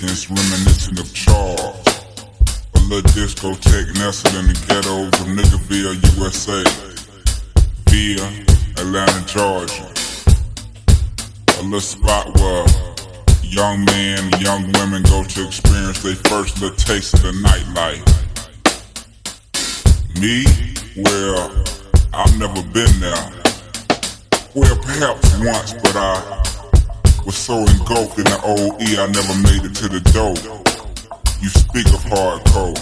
chickens reminiscent of Charles. A little discotheque nestled in the ghettos of Niggerville, USA. Via Atlanta, Georgia. A little spot where young men and young women go to experience their first little taste of the nightlife. Me? Well, I've never been there. Well, perhaps once, but I was so engulfed in the old E, I never made it to the door. You speak of hardcore.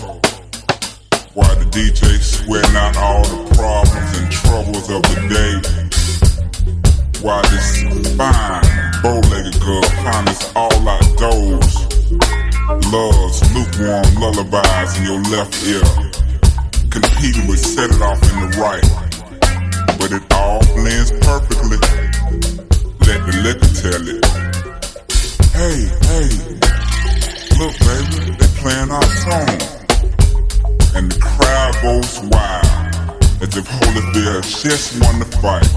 Why the DJ sweating out all the problems and troubles of the day? Why this fine bow-legged girl finds all our goals? Loves lukewarm lullabies in your left ear, competing with set it off in the right, but it all blends perfectly let the liquor tell it. Hey, hey, look, baby, they playing our song. And the crowd goes wild, as if Holyfield just won the fight.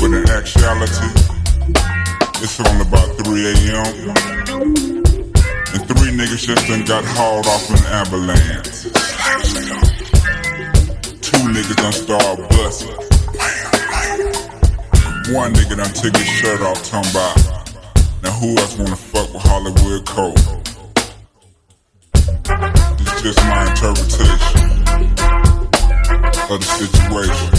But in actuality, it's on about 3 a.m. And three niggas just done got hauled off an ambulance. Two niggas done started busting one nigga done took his shirt off, talking about. Now who else wanna fuck with Hollywood Cole? It's just my interpretation of the situation.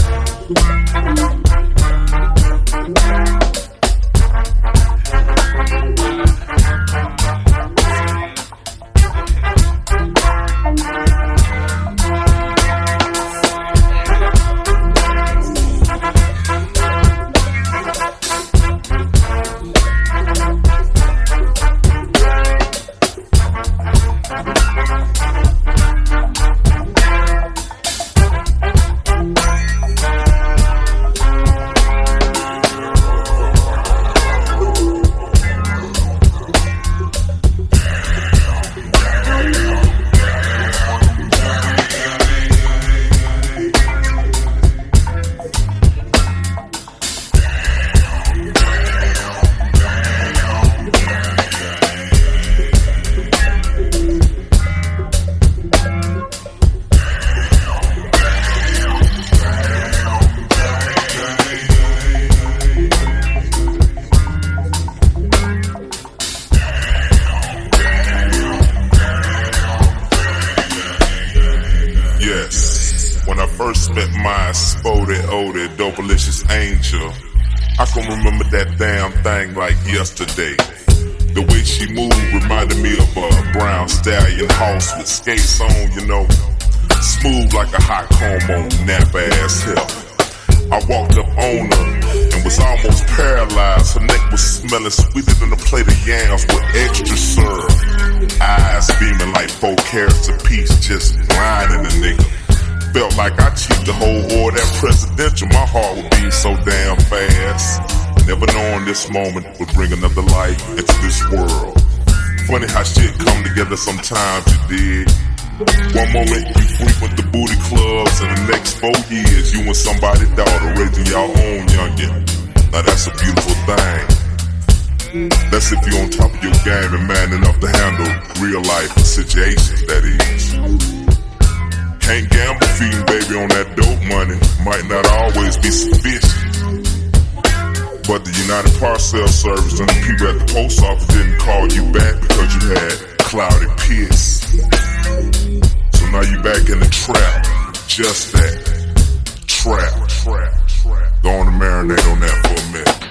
first met my SpottieOttieDopaliscious angel, I can remember that damn thing like yesterday. The way she moved reminded me of a brown stallion horse with skates on, you know. Smooth like a hot comb on nap ass hell. I walked up on her and was almost paralyzed. Her neck was smelling sweeter than a plate of yams with extra syrup. Eyes beaming like four carats apiece, just blinding a nigga felt like I cheated the whole or that presidential. My heart would be so damn fast. Never knowing this moment would bring another life into this world. Funny how shit come together sometimes, you dig? One moment you frequent the booty clubs, and the next four years you and somebody's daughter raising your own youngin'. Now that's a beautiful thing. That's if you're on top of your game and man enough to handle real life situations, that is. Can't gamble feeding baby on that dope money. Might not always be sufficient. But the United Parcel Service and the people at the post office didn't call you back because you had cloudy piss. So now you back in the trap. Just that. Trap. Trap. Trap. On and marinate on that for a minute.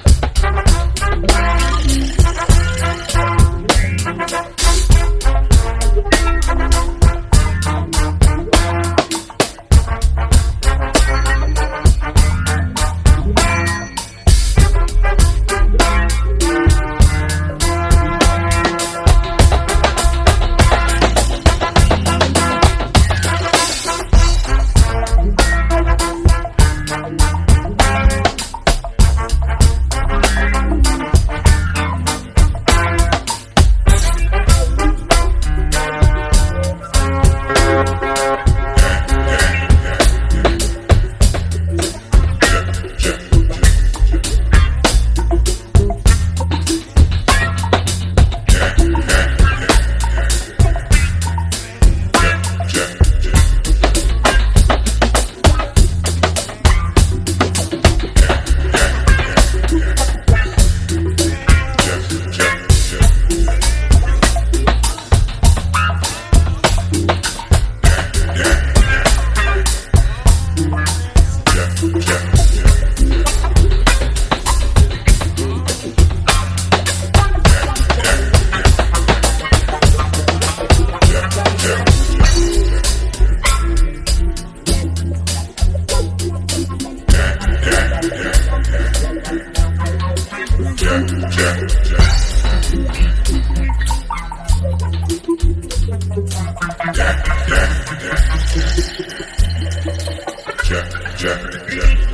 Jack, Jack,